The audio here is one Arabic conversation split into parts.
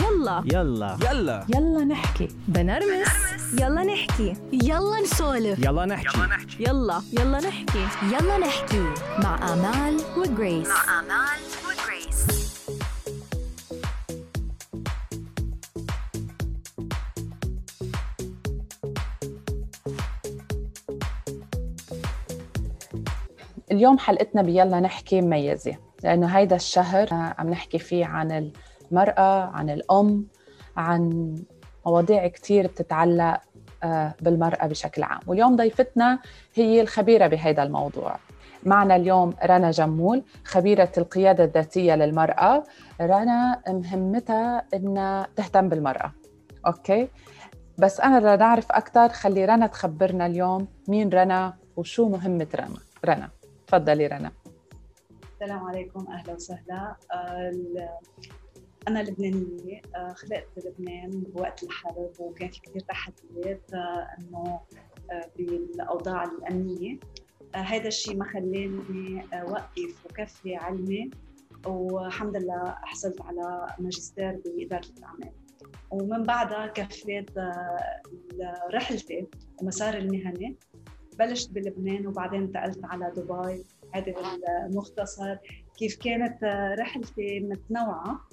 يلا. يلا. يلا. يلا نحكي. بنرمس. يلا نحكي. يلا نسولف. يلا نحكي. يلا يلا. نحكي. يلا نحكي. مع آمال وجريس. مع آمال وجريس. اليوم حلقتنا بيلا نحكي مميزة لأنه هيدا الشهر عم نحكي فيه عن المرأة عن الأم عن مواضيع كتير بتتعلق آه، بالمرأة بشكل عام. واليوم ضيفتنا هي الخبيرة بهذا الموضوع. معنا اليوم رنا جمول خبيرة القيادة الذاتية للمرأة. رنا مهمتها إنها تهتم بالمرأة. أوكي؟ بس أنا لنعرف أكثر خلي رنا تخبرنا اليوم مين رنا وشو مهمة رنا. رنا تفضلي رنا. السلام عليكم. أهلا وسهلا. آه، أنا لبنانية آه، خلقت بلبنان بوقت الحرب وكان في كثير تحديات آه، إنه بالأوضاع الأمنية. هذا الشيء ما خلاني اوقف وكفي علمي والحمد لله حصلت على ماجستير بإدارة الأعمال. ومن بعدها كفيت رحلتي ومساري المهني. بلشت بلبنان وبعدين انتقلت على دبي هذا المختصر. كيف كانت رحلتي؟ متنوعة.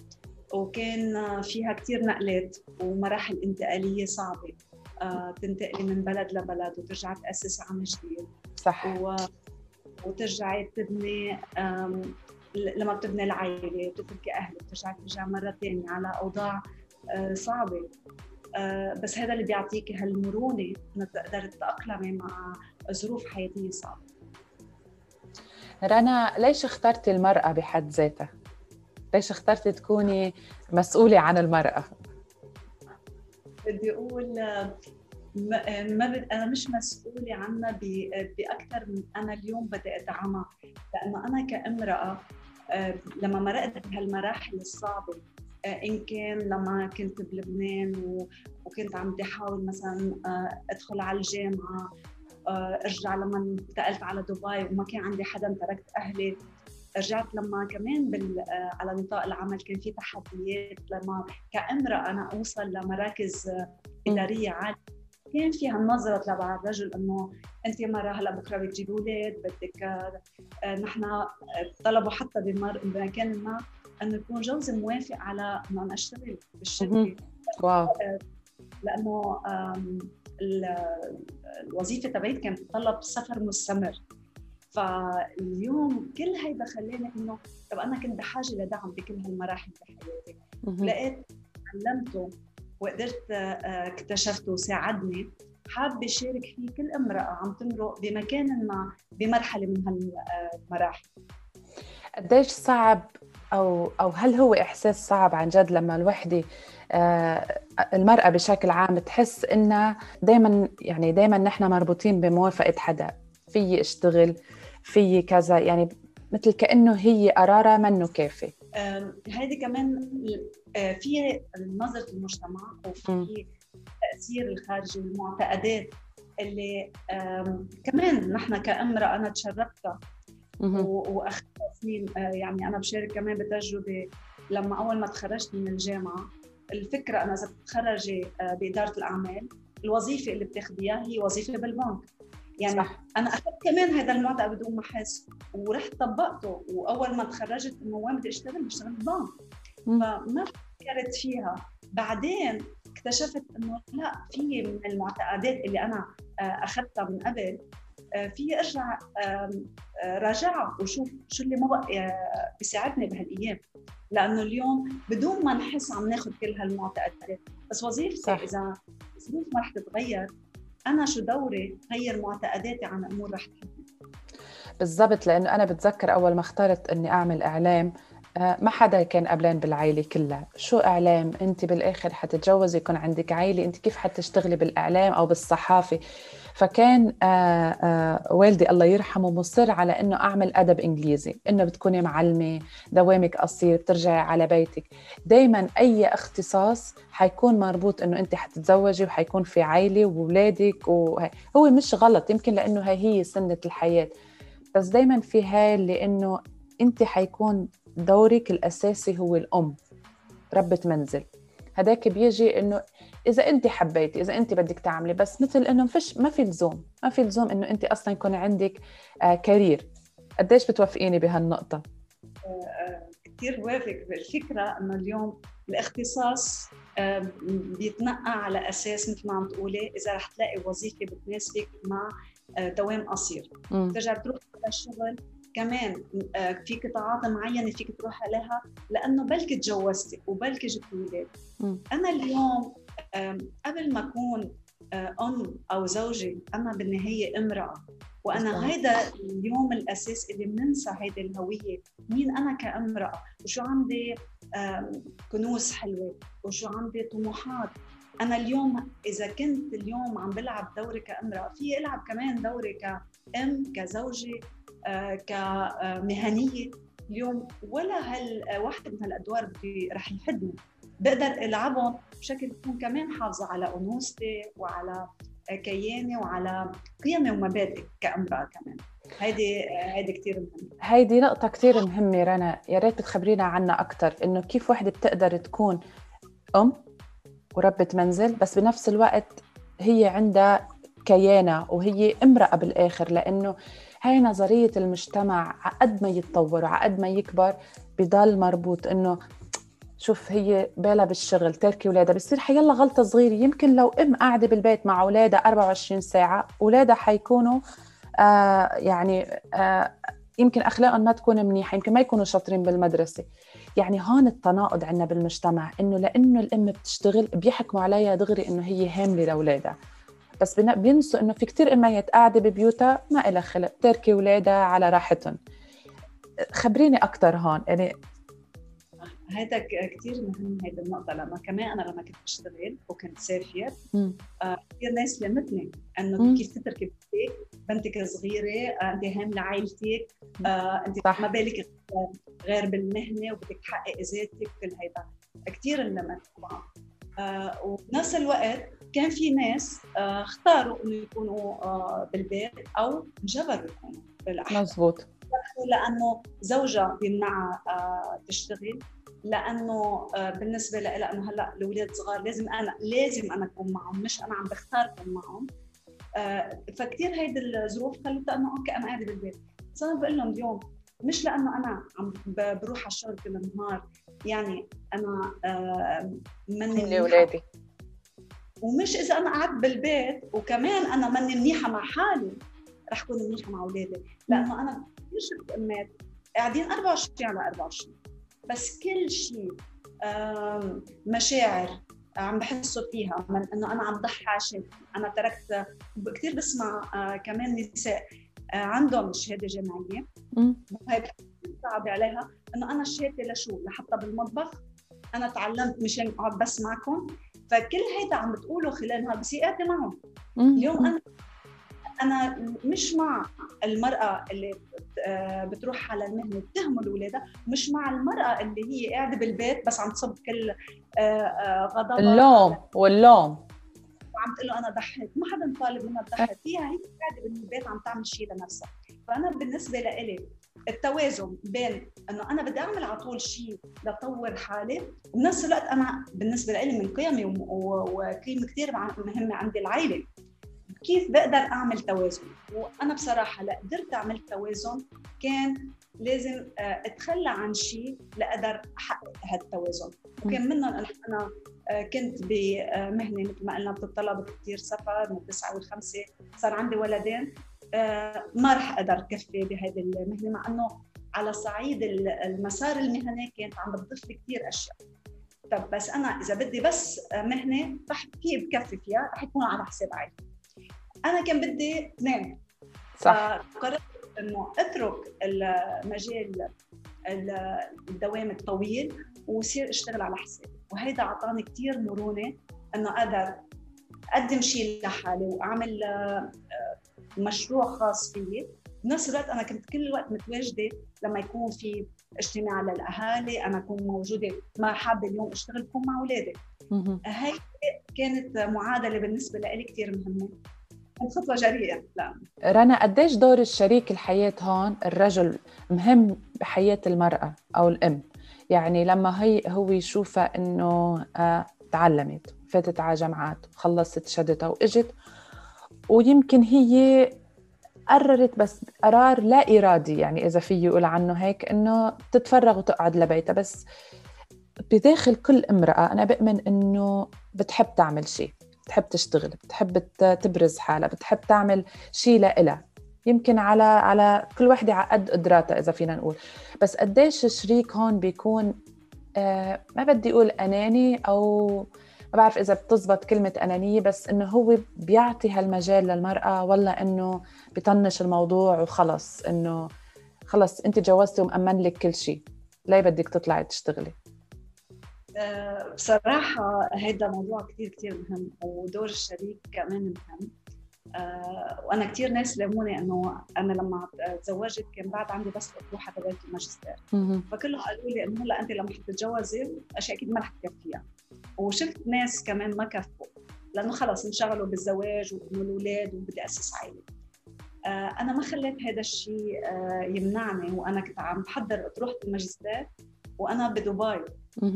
وكان فيها كثير نقلات ومراحل انتقالية صعبة. آه، تنتقلي من بلد لبلد وترجعي تأسسي عن جديد. صح. و... وترجعي تبني لما بتبني العائلة وتتركي أهلك بترجعي ترجعي مرة ثانية على أوضاع آه، صعبة. آه، بس هذا اللي بيعطيكي هالمرونة انك تقدري تتأقلمي مع ظروف حياتية صعبة. رنا ليش اخترتي المرأة بحد ذاتها؟ ليش اخترتي تكوني مسؤولة عن المرأة؟ بدي أقول ما, بد... أنا مش مسؤولة عنها ب... بأكثر من أنا اليوم بدي أدعمها لأنه أنا كامرأة آه، لما مرقت بهالمراحل الصعبة آه، إن كان لما كنت بلبنان وكنت عم أحاول مثلا آه، أدخل على الجامعة آه، أرجع لما انتقلت على دبي وما كان عندي حدا تركت أهلي رجعت لما كمان بال آه، على نطاق العمل كان في تحديات لما كأمرأة أنا أوصل لمراكز إدارية عالية كان في هالنظرة تبع الرجل إنه انت مرة هلا بكرة بتجيب أولاد بدك آه، نحن طلبوا حتى بمكان ما إنه يكون جوزي موافق على إنه أنا أشتغل بالشركة. واو. لأنه الوظيفة تبعيتي كانت تتطلب سفر مستمر. فاليوم كل هيدا خلاني إنه طب أنا كنت بحاجة لدعم بكل هالمراحل بحياتي. لقيت تعلمته وقدرت آه، اكتشفته وساعدني. حابة اشارك فيه كل امرأة عم تمرق بمكان ما بمرحلة من هالمراحل. قديش صعب أو أو هل هو إحساس صعب عن جد لما الوحدة آه، المرأة بشكل عام تحس إنها دائما يعني دائما نحن مربوطين بموافقة حدا في اشتغل في كذا يعني مثل كأنه هي قرارها منه كافي. هيدي كمان آه، في نظرة المجتمع وفي التأثير الخارجي والمعتقدات اللي كمان نحن كأمرأة أنا تشربتها واخذت سنين آه، يعني أنا بشارك كمان بتجربة لما أول ما تخرجت من الجامعة الفكرة أنا إذا بتخرجي آه، بإدارة الأعمال الوظيفة اللي بتاخذيها هي وظيفة بالبنك. يعني صح. أنا أخذت كمان هذا المعتقد بدون ما أحس ورحت طبقته وأول ما تخرجت انه وين بدي أشتغل؟ بشتغل بالبنك فما فكرت فيها. بعدين اكتشفت إنه لا في من المعتقدات اللي أنا آه، أخذتها من قبل آه، في أرجع راجعها وشوف شو اللي ما بقى بيساعدني بهالأيام. لأنه اليوم بدون ما نحس عم ناخذ كل هالمعتقدات. بس وظيفتي إذا الظروف ما رح تتغير. أنا شو دوري غير معتقداتي عن أمور رح بالضبط لأنه أنا بتذكر أول ما اخترت إني أعمل إعلام آه، ما حدا كان قبلان بالعائلة كلها. شو إعلام؟ أنت بالآخر حتتجوزي يكون عندك عائلة أنت كيف حتشتغلي بالإعلام أو بالصحافة؟ فكان آآ آه، آآ آه، والدي الله يرحمه مصر على إنه أعمل أدب إنجليزي إنه بتكوني معلمة دوامك قصير بترجعي على بيتك. دائما أي اختصاص حيكون مربوط إنه أنت حتتزوجي وحيكون في عائله واولادك وهي. هو مش غلط يمكن لأنه هي هي سنة الحياة. بس دائما في هاي لأنه أنت حيكون دورك الأساسي هو الأم ربة منزل. هداك بيجي إنه إذا أنت حبيتي إذا أنت بدك تعملي بس مثل إنه فيش ما في لزوم. ما في لزوم إنه أنت أصلا يكون عندك آه كارير. قديش بتوافقيني بهالنقطة؟ كثير وافق. بالفكرة إنه اليوم الاختصاص بيتنقى على أساس مثل ما عم تقولي إذا رح تلاقي وظيفة بتناسبك مع آه، دوام قصير. ترجع تروح على الشغل كمان آه، في قطاعات معينة فيك تروح عليها لأنه بلكي تجوزتي وبلكي جبتي أولاد أنا اليوم قبل ما أكون أم أو زوجة أنا بالنهاية امرأة. وأنا هيدا اليوم الأساس اللي بننسى هيدي الهوية. مين أنا كامرأة؟ وشو عندي كنوز حلوة؟ وشو عندي طموحات؟ أنا اليوم إذا كنت اليوم عم بلعب دوري كامرأة في إلعب كمان دوري كأم كزوجة آه، كمهنية اليوم ولا هال واحدة من هالأدوار رح يفيدني بقدر العبهم بشكل يكون كمان حافظة على أنوثتي وعلى كياني وعلى قيمي ومبادئي كأمرأة كمان. هيدي هيدي كثير مهمة. هيدي نقطة كثير مهمة رنا. يا ريت تخبرينا عنها أكثر إنه كيف وحدة بتقدر تكون أم وربة منزل بس بنفس الوقت هي عندها كيانة وهي امرأة بالآخر لأنه هاي نظرية المجتمع عقد ما يتطور وعقد ما يكبر بضل مربوط إنه شوف هي بالها بالشغل تركي اولادها بصير حيلا غلطة صغيرة. يمكن لو أم قاعدة بالبيت مع أولادها 24 ساعة أولادها حيكونوا آه يعني آه يمكن أخلاقهم ما تكون منيحة يمكن ما يكونوا شاطرين بالمدرسة. يعني هون التناقض عندنا بالمجتمع إنه لأنه الأم بتشتغل بيحكموا عليها دغري إنه هي هاملة لأولادها. بس بينسوا إنه في كتير اميات قاعدة ببيوتها ما لها خلق تركي اولادها على راحتهم. خبريني أكثر هون يعني هذا كثير مهم هيدي النقطة لما كمان أنا لما كنت بشتغل وكنت سافر آه، كثير ناس لمتني إنه كيف تتركي بنتك؟ بنتك صغيرة آه، أنت هاملة عائلتك آه، أنت صح. ما بالك غير بالمهنة وبدك تحققي ذاتك كل هيدا. كثير انلمت طبعا وبنفس الوقت كان في ناس اختاروا إنه يكونوا بالبيت أو انجبروا يكونوا بالاحيان مزبوط. لأنه زوجها بيمنعها تشتغل لأنه آه، بالنسبة لها إنه هلأ الاولاد صغار لازم أنا لازم أنا أكون معهم مش أنا عم بختار اكون معهم. آه، فكتير هيدي الظروف خلتها إنه أوكي أنا قاعدة بالبيت. بس أنا بقول لهم اليوم مش لأنه أنا عم بروح على الشغل كل النهار يعني أنا آه، مني أولادي. ومش إذا أنا قعدت بالبيت وكمان أنا ماني منيحة مع حالي رح كون منيحة مع أولادي. لأنه أنا شفت امات قاعدين 24 على 24 بس كل شيء مشاعر عم بحسوا فيها من إنه أنا عم ضحي عشان أنا تركت كثير بسمع آه، كمان نساء آه، عندهم شهادة جامعية. وهي صعب عليها إنه أنا الشهاده لشو؟ لحتى بالمطبخ. أنا تعلمت مشان أقعد بس معكم. فكل هيدا عم بتقوله خلال نهار بصير معهم اليوم أنا أنا مش مع المرأة اللي آه، بتروح على المهنة بتهمل اولادها مش مع المرأة اللي هي قاعدة بالبيت بس عم تصب كل آه، آه، غضبها. اللوم واللوم. وعم تقول له أنا ضحيت ما حدا طالب منها تضحي. فيها هي قاعدة بالبيت عم تعمل شيء لنفسها. فأنا بالنسبة لإلي التوازن بين إنه أنا بدي أعمل على طول شيء لطور حالي وبنفس الوقت أنا بالنسبة لي من قيمي وقيمة كثير مهمة عندي العائلة. كيف بقدر أعمل توازن؟ وأنا بصراحة لا قدرت أعمل توازن كان لازم آه، أتخلى عن شيء لأقدر أحقق هالتوازن. وكان منهم أنا آه، كنت بمهنة مثل ما قلنا بتتطلب كثير سفر من التسعه والخمسة صار عندي ولدين. ما رح أقدر كفي بهذه المهنة مع إنه على صعيد المسار المهني كانت عم بتضيف لي كثير أشياء. طب بس أنا إذا بدي بس مهنة رح كيف بكفي فيها؟ رح يكون على حساب عائلتي. أنا كان بدي اثنين صح. فقررت إنه أترك المجال الدوام الطويل وصير أشتغل على حسابي. وهيدا اعطاني كثير مرونة إنه أقدر أقدم شيء لحالي وأعمل آه، مشروع خاص فيي. بنفس الوقت أنا كنت كل الوقت متواجدة لما يكون في اجتماع للأهالي أنا أكون موجودة ما حابة اليوم أشتغل بكون مع أولادي. هي كانت معادلة بالنسبة لي كثير مهمة خطوه جريئة. لا. رنا قديش دور الشريك الحياة هون الرجل مهم بحياة المرأة أو الأم؟ يعني لما هي هو يشوفها إنه آه تعلمت فاتت على جامعات وخلصت شهادتها وإجت ويمكن هي قررت بس قرار لا إرادي يعني إذا في يقول عنه هيك إنه تتفرغ وتقعد لبيتها. بس بداخل كل امرأة أنا بؤمن إنه بتحب تعمل شيء بتحب تشتغل بتحب تبرز حالها بتحب تعمل شيء لإلها. يمكن على على كل وحدة على قد قدراتها إذا فينا نقول. بس قديش الشريك هون بيكون آه ما بدي أقول أناني أو ما بعرف إذا بتزبط كلمة أنانية بس إنه هو بيعطي هالمجال للمرأة ولا إنه بيطنش الموضوع وخلص إنه خلص أنت تجوزتي ومأمن لك كل شيء. ليه بدك تطلعي تشتغلي. آه، بصراحة هذا موضوع كثير كثير مهم ودور الشريك كمان مهم. آه، وأنا كثير ناس لاموني إنه أنا لما تزوجت كان بعد عندي بس اطروحه تبعت الماجستير. فكلهم قالوا لي إنه هلأ أنت لما حتتجوزي أشياء أكيد ما رح تكفيها. وشفت ناس كمان ما كفوا لأنه خلص انشغلوا بالزواج وانه الاولاد وبدي أسس عائلة. آه، أنا ما خليت هذا الشيء آه، يمنعني وأنا كنت عم بحضر اطروحه الماجستير وأنا بدبي.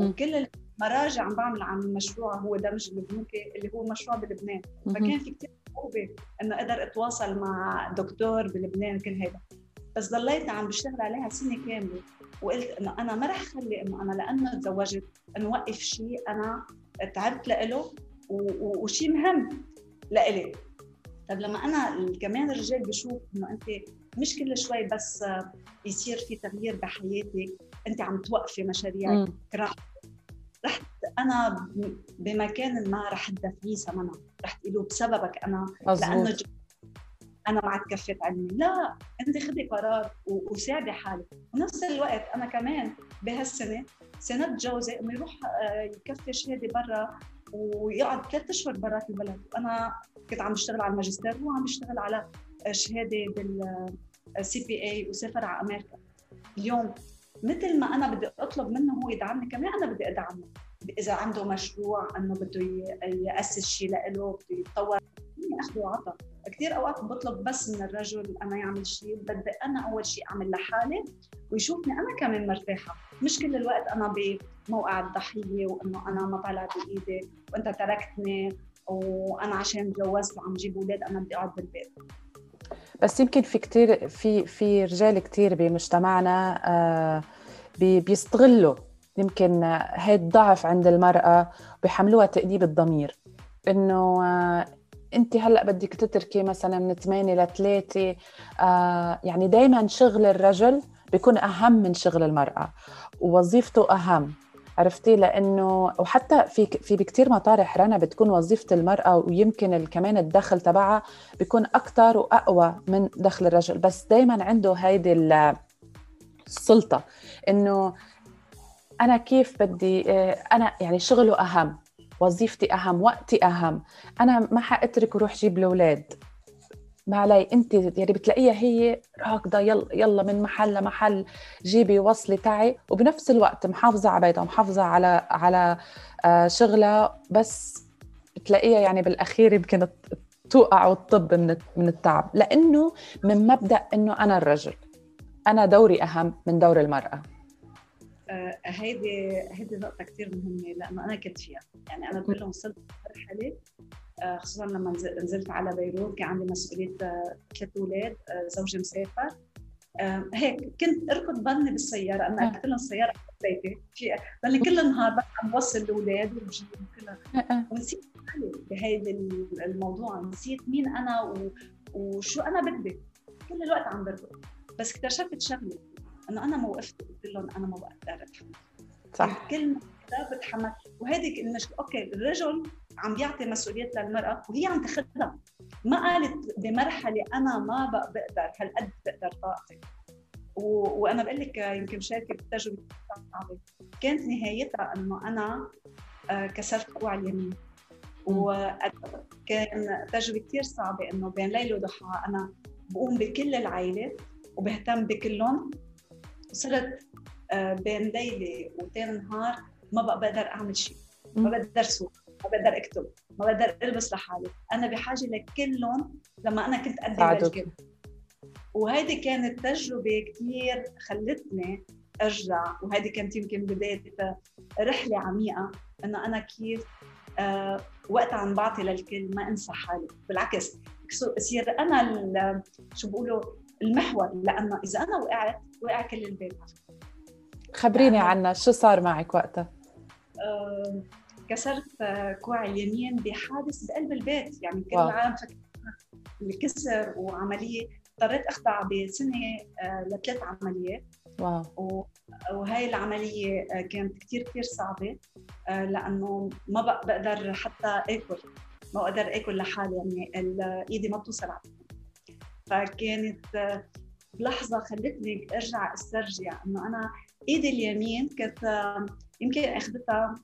وكل المراجع عم بعمل عن مشروع هو دمج البنوكي اللي هو مشروع بلبنان. فكان في كثير صعوبة إنه أقدر أتواصل مع دكتور بلبنان كل هذا بس ضليت عم بشتغل عليها سنة كاملة. وقلت إنه أنا ما رح خلي إنه أنا لأنه تزوجت انه وقف شيء أنا تعبت له وشيء مهم لإلي. طب لما أنا كمان الرجال بشوف إنه أنت مش كل شوي بس يصير في تغيير بحياتك أنت عم توقفي مشاريعك رح رحت أنا بمكان ما رح تدفعيه ثمنها رح تقولوا بسببك أنا مزبوط. لأنه أنا معك كفه علمي لا انت خذي قرار وساعدي حالك ونفس الوقت أنا كمان بهالسنة سنه جوزي إنه يروح آه، يكفي شهادة برا ويقعد ثلاث أشهر برات البلد. وأنا كنت عم بشتغل على الماجستير وهو عم بيشتغل على شهادة بالسي بي اي وسافر على أمريكا. اليوم مثل ما أنا بدي أطلب منه هو يدعمني كمان أنا بدي أدعمه. إذا عنده مشروع إنه بده يأسس شيء له بده يتطور أخذ وعطى كثير أوقات بطلب بس من الرجل أنا يعمل شيء بدي أنا أول شيء أعمل لحالي ويشوفني أنا كمان مرتاحة. مش كل الوقت أنا بموقع الضحية وإنه أنا ما طالع بإيدي وأنت تركتني وأنا عشان تجوزت وعم جيب أولاد أنا بدي أقعد بالبيت. بس يمكن في كثير في في رجال كثير بمجتمعنا آه بيستغلوا يمكن هيك ضعف عند المرأة بيحملوها تأديب الضمير. إنه آه انت هلا بدك تتركي مثلا من 8 ل 3 آه يعني دائما شغل الرجل بيكون أهم من شغل المرأة ووظيفته أهم عرفتي؟ لأنه وحتى في في بكثير مطارح رنا بتكون وظيفة المرأة ويمكن كمان الدخل تبعها بيكون أكثر وأقوى من دخل الرجل بس دائما عنده هيدي السلطة إنه أنا كيف بدي آه، أنا يعني شغله أهم. وظيفتي أهم وقتي أهم. أنا ما حأترك وروح جيب الأولاد. ما علي أنت يعني بتلاقيها هي راكضة يلا يلا من محل لمحل جيبي وصلي تعي. وبنفس الوقت محافظة على بيتها ومحافظه على على آه، شغلها. بس بتلاقيها يعني بالأخير يمكن توقع وتطب من من التعب. لأنه من مبدأ إنه أنا الرجل. أنا دوري أهم من دور المرأة. هيدي هيدي نقطة كثير مهمة لأنه أنا كنت فيها، يعني أنا بقول لهم وصلت مرحلة آه، خصوصا لما نزلت على بيروت كان عندي مسؤولية آه، ثلاث أولاد زوجي مسافر هيك كنت أركض بني بالسيارة أنا قلت لهم السيارة بيتي. في ضلني كل النهار بس عم بوصل الأولاد وبجيب كلها ونسيت حالي بهيدي الموضوع. نسيت مين أنا وشو أنا بدي كل الوقت عم بركض. بس اكتشفت شغلة. إنه أنا ما وقفت قلت لهم أنا ما بقدر اتحمل صح. كل ما بتحمل. وهذه المشكلة أوكي الرجل عم يعطي مسؤوليات للمرأة وهي عم تاخذها ما قالت بمرحلة أنا ما بقدر هالقد بقدر طاقتي. و... وأنا بقول لك يمكن شاركه بتجربة صعبة. كانت نهايتها إنه أنا آه، كسرت كوع اليمين. وكان تجربة كثير صعبة إنه بين ليل وضحى أنا بقوم بكل العائله وبهتم بكلهم. وصرت آه، بين ليلة وثاني نهار ما بقى بقدر أعمل شيء. ما بقدر سوق ما بقدر أكتب ما بقدر ألبس لحالي. أنا بحاجة لكلهم لما أنا كنت قد الواجب وهيدي كانت تجربة كثير خلتني أرجع وهيدي كانت يمكن بداية رحلة عميقة إنه أنا كيف آه وقت عم بعطي للكل ما أنسى حالي. بالعكس يصير أنا شو بيقولوا المحور لأنه إذا أنا وقعت وقع كل البيت. خبريني أنا- عنها شو صار معك وقتها؟ آه، كسرت كوع اليمين بحادث بقلب البيت. يعني كل واو. العالم فكرت الكسر وعملية. اضطريت أخضع بسنة آه، لثلاث عمليات. واو. وهي العملية آه، كانت كثير كثير صعبة آه، لأنه ما بق- بقدر حتى آكل. ما بقدر آكل لحالي يعني إيدي ما بتوصل على فكانت آه، بلحظه خلتني أرجع أسترجع إنه أنا إيدي اليمين كانت آه، يمكن أخذتها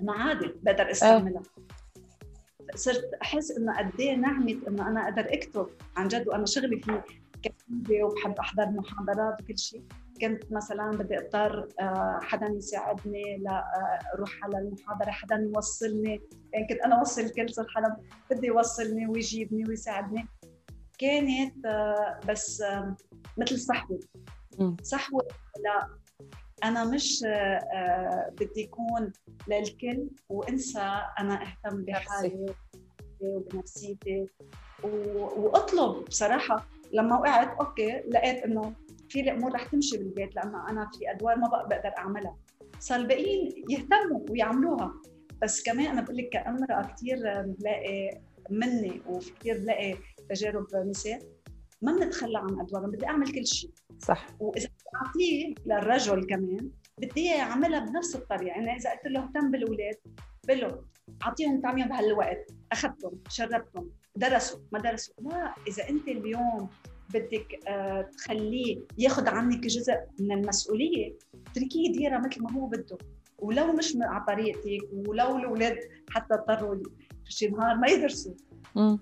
معادن بقدر أستعملها. صرت أحس إنه قد إيه نعمة إنه أنا أقدر أكتب عن جد وأنا شغلي فيه كتابه وبحب أحضر محاضرات وكل شيء. كنت مثلا بدي أضطر آه، حدا يساعدني لاروح على المحاضرة حدا يوصلني. يعني كنت أنا أوصل كل حدا بده يوصلني ويجيبني ويساعدني. كانت آه، بس مثل صحوة. صحوة لا أنا مش آه، آه، بدي يكون للكل وإنسى أنا أهتم بحالي وبنفسيتي. وأطلب بصراحة لما وقعت أوكي لقيت إنه في الأمور رح تمشي بالبيت لأنه أنا في أدوار ما بق- بقدر أعملها. صار الباقيين يهتموا ويعملوها. بس كمان أنا بقول لك كامراه كثير بلاقي مني وفي كثير بلاقي تجارب نساء ما بنتخلى عن ادوارنا بدي أعمل كل شيء. صح. وإذا اعطيه للرجل كمان بدي إياه يعملها بنفس الطريقة. يعني إذا قلت له اهتم بالاولاد بقول له أعطيهم طعمية بهالوقت أخذتهم شربتهم درسوا ما درسوا. لا إذا أنت اليوم بدك آه، تخليه ياخذ عنك جزء من المسؤولية اتركيه يديرها مثل ما هو بده. ولو مش على طريقتك ولو الاولاد حتى اضطروا شي نهار ما يدرسوا. مم.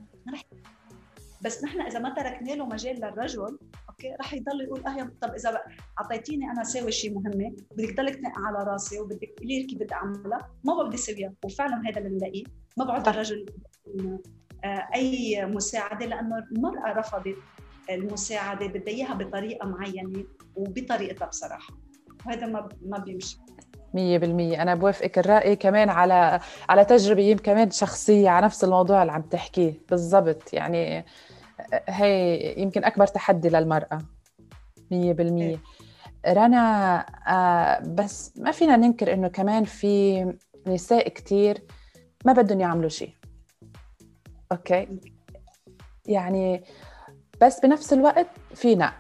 بس نحن إذا ما تركنا له مجال للرجل أوكي؟ رح يضل يقول أه طب إذا أعطيتيني أنا أسوي شيء مهمه بدك تضلك تنقع على راسي وبدك تقولي لي كيف بدي أعملها ما بدي أسويها. وفعلا هذا اللي بنلاقيه. ما بعد الرجل آه، أي مساعدة لأنه المرأة رفضت المساعدة بدها إياها بطريقة معينة وبطريقتها بصراحة. وهذا ما ما بيمشي. مية بالمية. أنا بوافقك الرأي كمان على على تجربة يمكن كمان شخصية على نفس الموضوع اللي عم تحكيه. بالضبط. يعني هي يمكن أكبر تحدي للمرأة مية بالمية. رنا آه، بس ما فينا ننكر إنه كمان في نساء كتير ما بدهم يعملوا شيء. okay؟ يعني بس بنفس الوقت في نق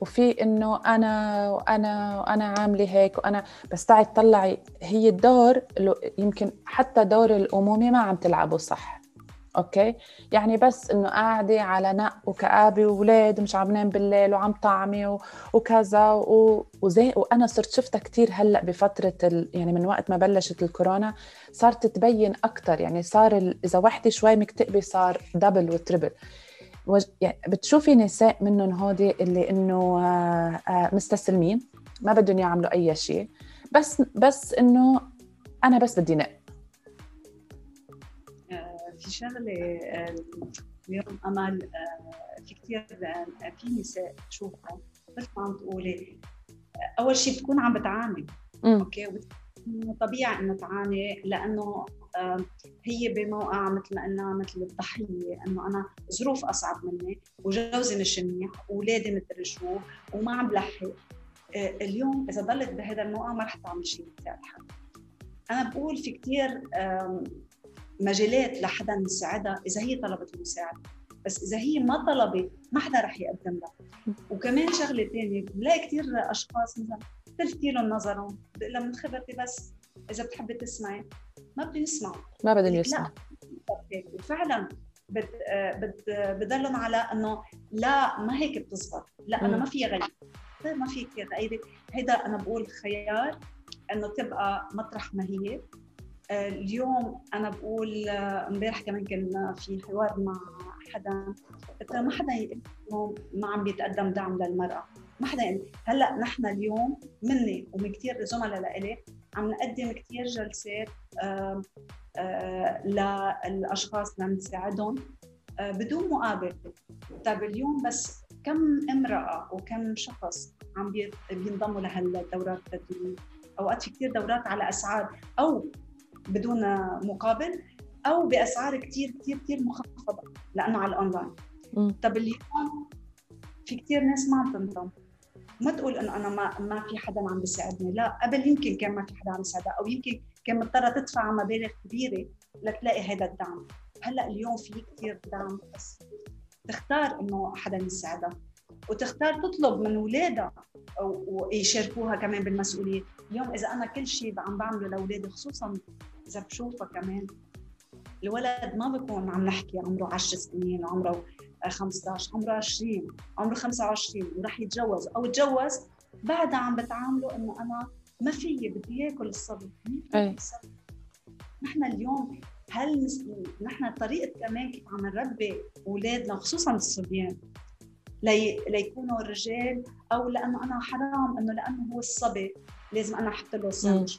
وفي إنه أنا وأنا وأنا عاملة هيك وأنا بس تعي تطلعي هي الدور اللي يمكن حتى دور الأمومة ما عم تلعبه صح. okay؟ يعني بس إنه قاعدة على نق وكآبة واولاد مش عم نام بالليل وعم طعمي و- وكذا و- وزي وأنا صرت شفتها كتير هلأ بفترة ال... يعني من وقت ما بلشت الكورونا صارت تبين أكثر يعني صار ال... إذا وحدة شوي مكتئبة صار دبل وتربل. يعني بتشوفي نساء منهم هودي اللي إنه آه، آه، مستسلمين ما بدهم يعملوا أي شيء. بس بس إنه أنا بس بدي نق. في شغله اليوم أمل آه، في كثير في نساء بشوفها مثل ما عم تقولي آه، أول شيء بتكون عم بتعاني. أوكي؟ طبيعي انه تعاني لأنه هي بموقع مثل ما قلنا مثل الضحية إنه أنا ظروف أصعب مني وجوزي مش منيح واولادي مدري شو وما عم بلحق. آه، اليوم إذا ضلت بهذا الموقع ما رح تعمل شيء أنا بقول في كثير مجالات لحدا يساعدها إذا هي طلبت المساعدة. بس إذا هي ما طلبت ما حدا رح يقدم لها. وكمان شغلة ثانية بلاقي كثير أشخاص مثلا تلفتي لهم نظرهم بقول لها من خبرتي بس إذا بتحبي تسمعي. ما بدهم يسمعوا. ما بدهم لك يسمعوا. وفعلا بد بد بضلهم على إنه لا ما هيك بتزبط. لا أنا. ما في غير. طيب ما في غيري. هيدا أنا بقول خيار إنه تبقى مطرح ما هي. اليوم أنا بقول آه، امبارح كمان كان في حوار مع حدا. قلت ما حدا إنه ما عم بيتقدم دعم للمرأة. ما حدا هلأ نحن اليوم مني ومن كثير زملاء لإلي عم نقدم كثير جلسات آه، آه، للأشخاص لنساعدهم آه، بدون مقابل. طيب اليوم بس كم امرأة وكم شخص عم بي- بينضموا لهالدورات؟ التدريبيه أوقات في كثير دورات على أسعار. أو بدون مقابل أو بأسعار كثير كثير كثير مخفضة لأنه على الأونلاين. طب اليوم في كثير ناس ما عم تنضم ما تقول إنه أنا ما ما في حدا عم بيساعدني. لا قبل يمكن كان ما في حدا عم يساعدها أو يمكن كان مضطرة تدفع مبالغ كبيرة لتلاقي هذا الدعم. هلأ اليوم في كثير دعم بس تختار إنه حدا يساعدها وتختار تطلب من اولادها ويشاركوها كمان بالمسؤولية. اليوم إذا أنا كل شيء عم بعمله لأولادي خصوصا إذا بشوفها كمان الولد ما بكون عم نحكي عمره 10 سنين عمره 15 عمره 20 عمره 25 وراح يتجوز أو تجوز بعدها عم بتعامله إنه أنا ما في بدي ياكل الصبي. أي. نحن اليوم هل نحن طريقة كمان كيف عم نربي أولادنا خصوصا الصبيان. لي... ليكونوا رجال أو لأنه أنا حرام إنه لأنه هو الصبي لازم أنا أحط له سنج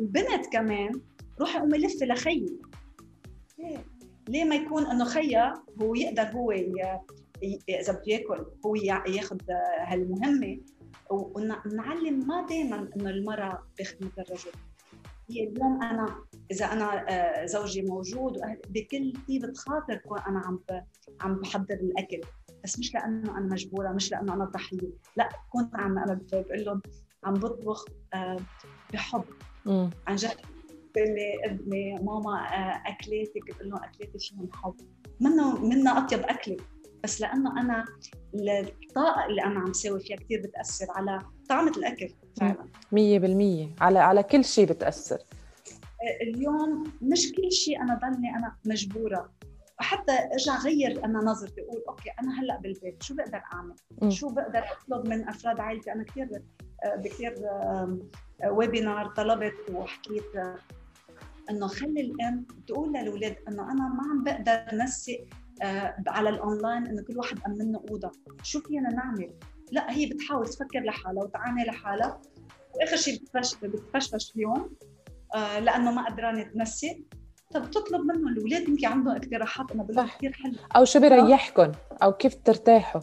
البنت كمان روحي قومي لفي لخيي. ليه؟ ما يكون إنه خيا هو يقدر هو. إذا بده ياكل هو ياخذ هالمهمة؟ ونعلم ما دائما إنه المرأة بخدمه الرجل. هي اليوم أنا إذا أنا آه، زوجي موجود بكل طيبه خاطر كون أنا عم عم بحضر الأكل. بس مش لأنه أنا مجبورة مش لأنه أنا ضحية. لأ كون عم أنا بقول لهم عم بطبخ آه، بحب. عن جد اللي أبني ماما آه، اكلاتك بقول لهم أكلاتي فيهم حب. منه منها أطيب أكلة. بس لأنه أنا الطاقة اللي أنا عم ساوي فيها كثير بتأثر على طعمة الأكل فعلا. 100% على على كل شيء بتأثر. آه، اليوم مش كل شيء أنا ضلني أنا مجبورة. حتى أرجع غير أنا نظرتي أقول أوكي أنا هلأ بالبيت شو بقدر أعمل؟ م. شو بقدر أطلب من أفراد عائلتي؟ أنا كثير آه، بكثير ويبينار طلبت وحكيت إنه خلي الأم تقول للاولاد إنه أنا ما عم بقدر نسق آه، على الأونلاين إنه كل واحد امن أوضة. شو فينا نعمل؟ لأ هي بتحاول تفكر لحالها وتعاني لحالها. وآخر شيء بتفشفش اليوم آه، لأنه ما قدرانة تنسق. طب تطلب منهم الأولاد يمكن عندهم اقتراحات أنا بقول كثير حلو. أو شو بيريحكم أو كيف ترتاحوا.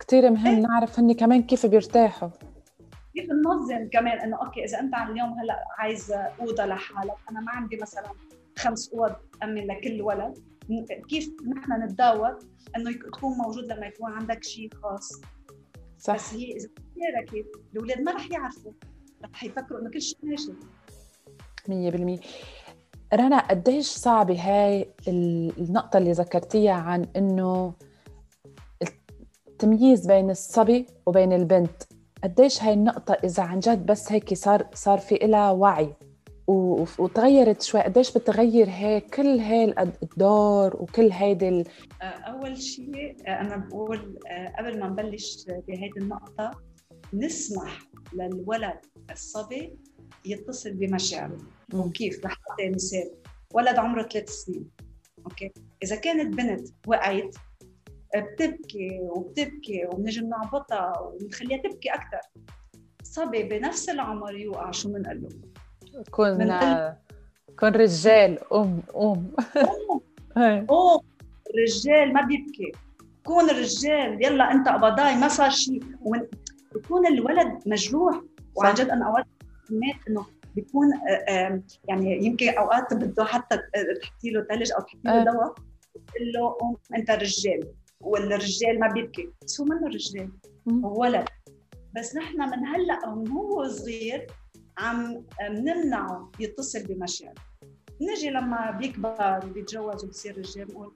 كثير مهم إيه؟ نعرف هن كمان كيف بيرتاحوا. كيف ننظم كمان إنه أوكي إذا أنت اليوم هلأ عايز أوضة لحالك أنا ما عندي مثلا خمس أوض امن لكل ولد. كيف نحن نتداول إنه تكون موجود لما يكون عندك شيء خاص. صح. بس هي إذا كيف الأولاد ما رح يعرفوا رح يفكروا إنه كل شيء ماشي. 100% رنا قديش صعبة هاي النقطة اللي ذكرتيها عن إنه التمييز بين الصبي وبين البنت؟ قديش هاي النقطة إذا عن جد بس هيك صار صار في إلها وعي وتغيرت شوي قديش بتغير هيك كل هاي الدور وكل هيدي آه، أول شيء أنا بقول آه، قبل ما نبلش بهيدي النقطة نسمح للولد الصبي يتصل بمشاعره. وكيف رح اعطي مثال ولد عمره ثلاث سنين. أوكي؟ إذا كانت بنت وقعت بتبكي وبتبكي وبنجي بنعبطها ونخليها تبكي أكثر صبي بنفس العمر يوقع شو بنقول له؟ كن كن رجال قوم قوم قوم الرجال ما بيبكي. كون رجال يلا أنت قبضاي ما صار شيء. بكون الولد مجروح. وعن جد أنا أوقات مات إنه بيكون يعني يمكن أوقات بده حتى تحطي له ثلج أو تحطي له دواء تقول له قوم أنت رجال والرجال ما بيبكي. بس هو منه رجال هو ولد بس نحن من هلأ من هو صغير عم نمنعه يتصل بمشاعره نجي لما بيكبر وبيتجوز وبصير رجال نقول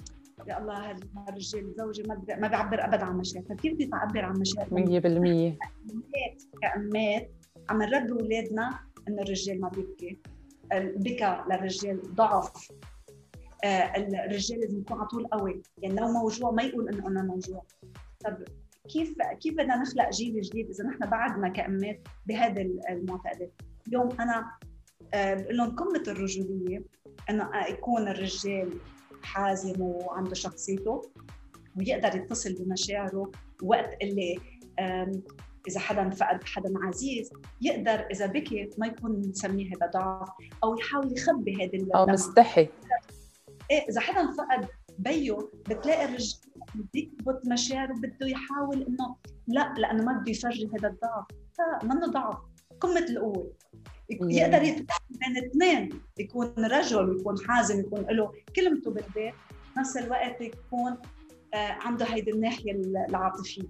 يا الله هالرجال زوجي ما ما بيعبر ابدا عن مشاعره كيف بدي تعبر عن مشاعره 100% كأمات عم نربي أولادنا إنه الرجال ما بيبكي. البكا للرجال ضعف. آه، الرجال لازم يكون على طول قوي. يعني لو موجوع ما يقول إنه أنا موجوع. طب كيف كيف بدنا نخلق جيل جديد إذا نحن بعدنا كأمات بهذه المعتقدات؟ اليوم أنا آه، بقول لهم قمة الرجولية إنه يكون الرجال حازم وعنده شخصيته ويقدر يتصل بمشاعره وقت اللي إذا حدا فقد حدا عزيز يقدر إذا بكي ما يكون نسميه هذا ضعف أو يحاول يخبي هذا أو مستحي. إيه إذا حدا فقد بيه بتلاقي الرجال بده يكبت مشاعره بده يحاول إنه لا لأنه ما بده يفرجي هذا الضعف. لا منه ضعف. قمة القوة. يقدر يتفاهم بين اثنين. يكون رجل يكون حازم يكون له كلمته بالبيت. نفس الوقت يكون آه، عنده هيدي الناحية العاطفية.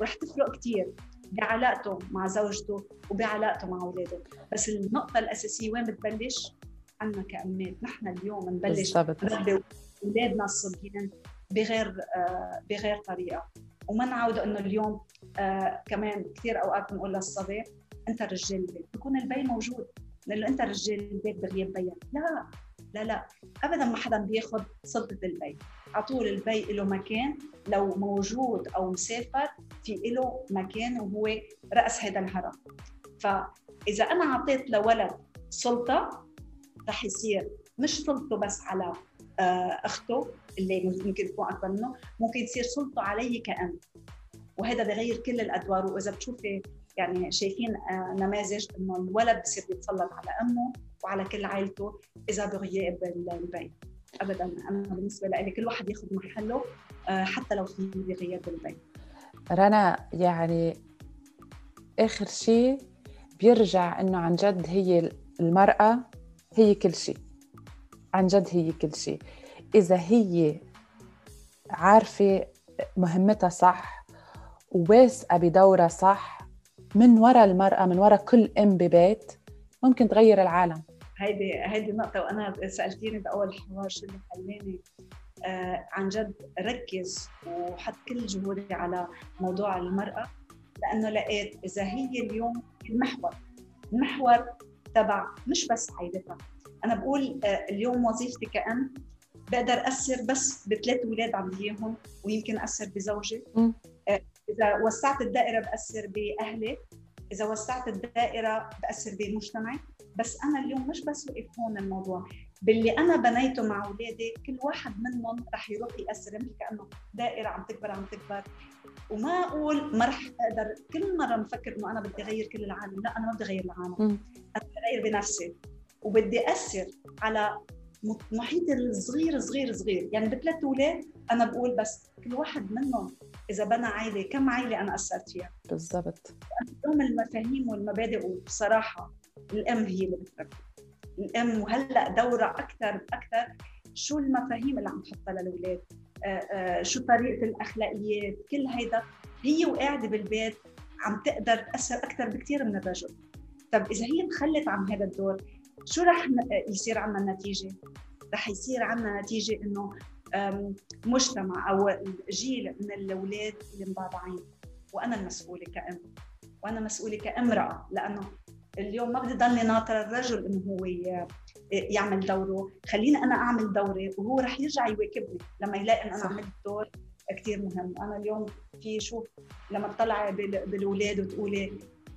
ورح تفرق كثير بعلاقته مع زوجته وبعلاقته مع أولاده. بس النقطة الأساسية وين بتبلش؟ عنا كأمات نحن اليوم نبلش نربي أولادنا الصبيان بغير آه، بغير طريقة. وما نعود إنه اليوم آه، كمان كثير أوقات بنقول للصبي أنت رجال البيت. بكون البي موجود. نقول له أنت رجال البيت بغياب بيك لا لا لا. ابدا ما حدا بياخذ سلطة البي. على طول البي له مكان لو موجود أو مسافر في له مكان وهو رأس هذا الهرم. فإذا أنا أعطيت لولد سلطة رح يصير مش سلطته بس على آه، أخته اللي ممكن تكون أكبر منه ممكن يصير سلطة علي كأم. وهذا بغير كل الأدوار. وإذا بتشوفي يعني شايفين آه، نماذج إنه الولد بصير يتسلط على أمه وعلى كل عائلته إذا بغياب ال- البي ابدا. أنا بالنسبة لي كل واحد ياخذ محله آه، حتى لو في بغياب البي رنا يعني آخر شيء بيرجع إنه عن جد هي المرأة هي كل شيء عن جد هي كل شيء إذا هي عارفة مهمتها صح وواثقة بدورها صح من وراء المرأة من وراء كل أم ببيت ممكن تغير العالم. هيدي هيدي نقطة وأنا سألتيني بأول حوار شو اللي خلاني آه عن جد ركز وحط كل جهودي على موضوع المرأة لأنه لقيت إذا هي اليوم المحور المحور تبع مش بس عائلتها أنا بقول آه اليوم وظيفتي كأم بقدر أثر بس بثلاث أولاد عندي إياهم ويمكن أثر بزوجي. آه إذا وسعت الدائرة بأثر بأهلي إذا وسعت الدائرة بأثر بمجتمعي. بس أنا اليوم مش بس وقف هون الموضوع باللي أنا بنيته مع أولادي كل واحد منهم رح يروح يأثر. مثل كأنه دائرة عم تكبر عم تكبر. وما أقول ما رح أقدر كل مرة بفكر إنه أنا بدي أغير كل العالم. لا أنا ما بدي أغير العالم. أنا بدي أغير بنفسي. وبدي أثر على محيطي الصغير صغير صغير. يعني بثلاث أولاد أنا بقول بس كل واحد منهم إذا بنى عائله كم عائله أنا أثرت فيها؟ بالضبط. اليوم المفاهيم والمبادئ وبصراحه الأم هي اللي بتربي الأم وهلأ دورها أكثر أكثر شو المفاهيم اللي عم تحطها للأولاد؟ آه، آه، شو طريقة الأخلاقيات؟ كل هيدا هي وقاعدة بالبيت عم تقدر تأثر أكثر بكثير من الرجل. طب إذا هي تخلت عن هذا الدور شو رح ن- يصير عنا النتيجه رح يصير عنا نتيجة إنه مجتمع أو جيل من الأولاد اللي مضاضعين وأنا المسؤولة كأم. وأنا مسؤولة كامرأة لأنه اليوم ما بدي ضلني ناطره الرجل إنه هو يعمل دورة. خليني أنا أعمل دوري وهو رح يرجع يواكبني لما يلاقي إن أنا. عملت دور كثير مهم. أنا اليوم في شوف لما تطلعي بال- بالأولاد وتقولي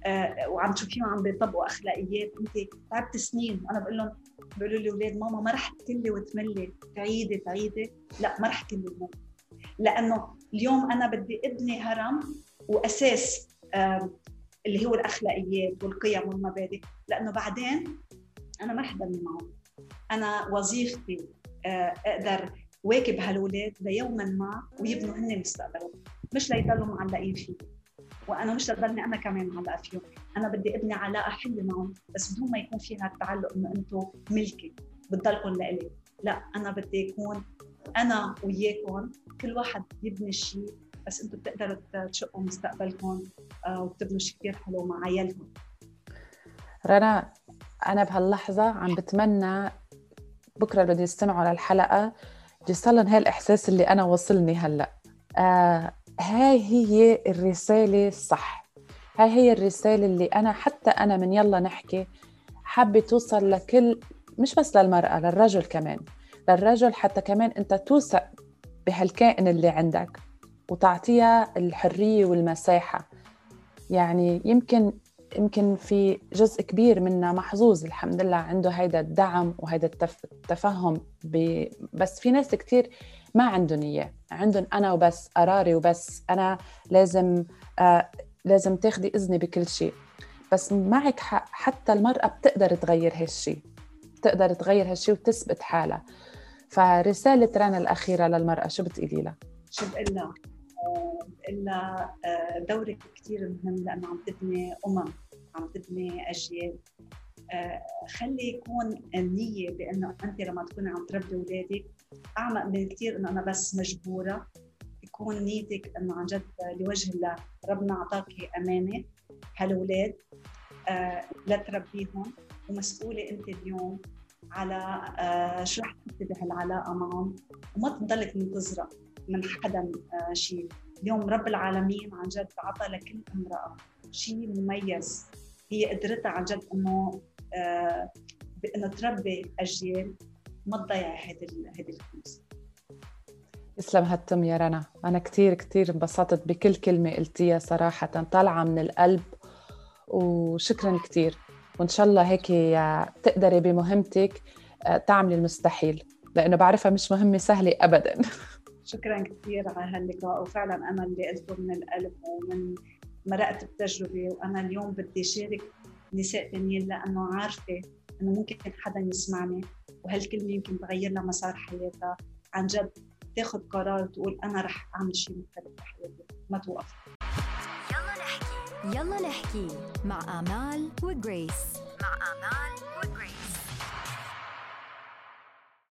آه وعم تشوفيهم عم بيطبقوا أخلاقيات انت تعبت سنين. وأنا بقول لهم بيقولوا لي أولاد ماما ما رح تكلي وتملي تعيدي تعيدي. لا ما رح كلي الموت لأنه اليوم أنا بدي ابني هرم وأساس اللي هو الأخلاقيات والقيم والمبادئ. لأنه بعدين أنا ما رح معهم. أنا وظيفتي آه، أقدر واكب هالولاد ليوما ما ويبنوا هن مستقبلهم مش ليضلوا معلقين فيه. وأنا مش لضلني أنا كمان معلقة فيهم. أنا بدي أبني علاقة حلوة معهم بس بدون ما يكون فيها التعلق إنه أنتم ملكي بتضلكم لإلي. لا أنا بدي يكون أنا وياكم كل واحد يبني شيء بس أنتم بتقدروا تشقوا مستقبلكم آه، وتبنوا شيء كثير حلو مع عيالكم. رنا أنا بهاللحظة عم بتمنى بكرة اللي بده يستمعوا للحلقة يوصلن هالإحساس اللي أنا وصلني هلأ. آه هاي هي الرسالة الصح. هاي هي الرسالة اللي أنا حتى أنا من يلا نحكي حابة توصل لكل مش بس للمرأة للرجل كمان. للرجل حتى كمان أنت توثق بهالكائن اللي عندك. وتعطيها الحرية والمساحة. يعني يمكن يمكن في جزء كبير منا محظوظ الحمد لله عنده هيدا الدعم وهيدا التف... التفهم ب... بس في ناس كتير ما عندهم إياه. عندهم أنا وبس قراري وبس. أنا لازم آه لازم تاخدي إذني بكل شيء. بس معك حق حتى المرأة بتقدر تغير هالشيء بتقدر تغير هالشيء وتثبت حالها. فرسالة رنا الأخيرة للمرأة شو بتقولي لها؟ شو بقول لها؟ آه، دورك كثير مهم لأنه عم تبني أمم عم تبني أجيال. آه، خلي يكون النية بأنه أنت لما تكوني عم تربي أولادك أعمق من كثير إنه أنا بس مجبورة. يكون نيتك إنه عن جد لوجه الله ربنا أعطاكي أمانة هالأولاد آه لتربيهم ومسؤولة أنت اليوم على شو رح تحطي بهالعلاقة معهم. وما تضلك منتظرة. من حدا آه شيء اليوم رب العالمين عن جد عطى لكل امرأة شيء مميز هي قدرتها عن جد إنه آه بانه تربي أجيال ما تضيع هيدي هيدي الكنوز يسلم هالتم يا رنا. أنا كتير كتير انبسطت بكل كلمة قلتيها صراحة طالعة من القلب وشكرا كتير. وإن شاء الله هيك تقدري بمهمتك آه، تعملي المستحيل لأنه بعرفها مش مهمة سهلة أبدا. شكرا كثير على هاللقاء وفعلا أنا اللي قلته من القلب ومن مرقت بتجربة وأنا اليوم بدي شارك نساء ثانيين لأنه عارفة إنه ممكن حدا يسمعني وهالكلمة يمكن تغير لها مسار حياتها. عن جد تاخذ قرار تقول أنا رح أعمل شيء مختلف بحياتي ما توقف. يلا نحكي. يلا نحكي مع آمال وجريس. مع آمال وجريس.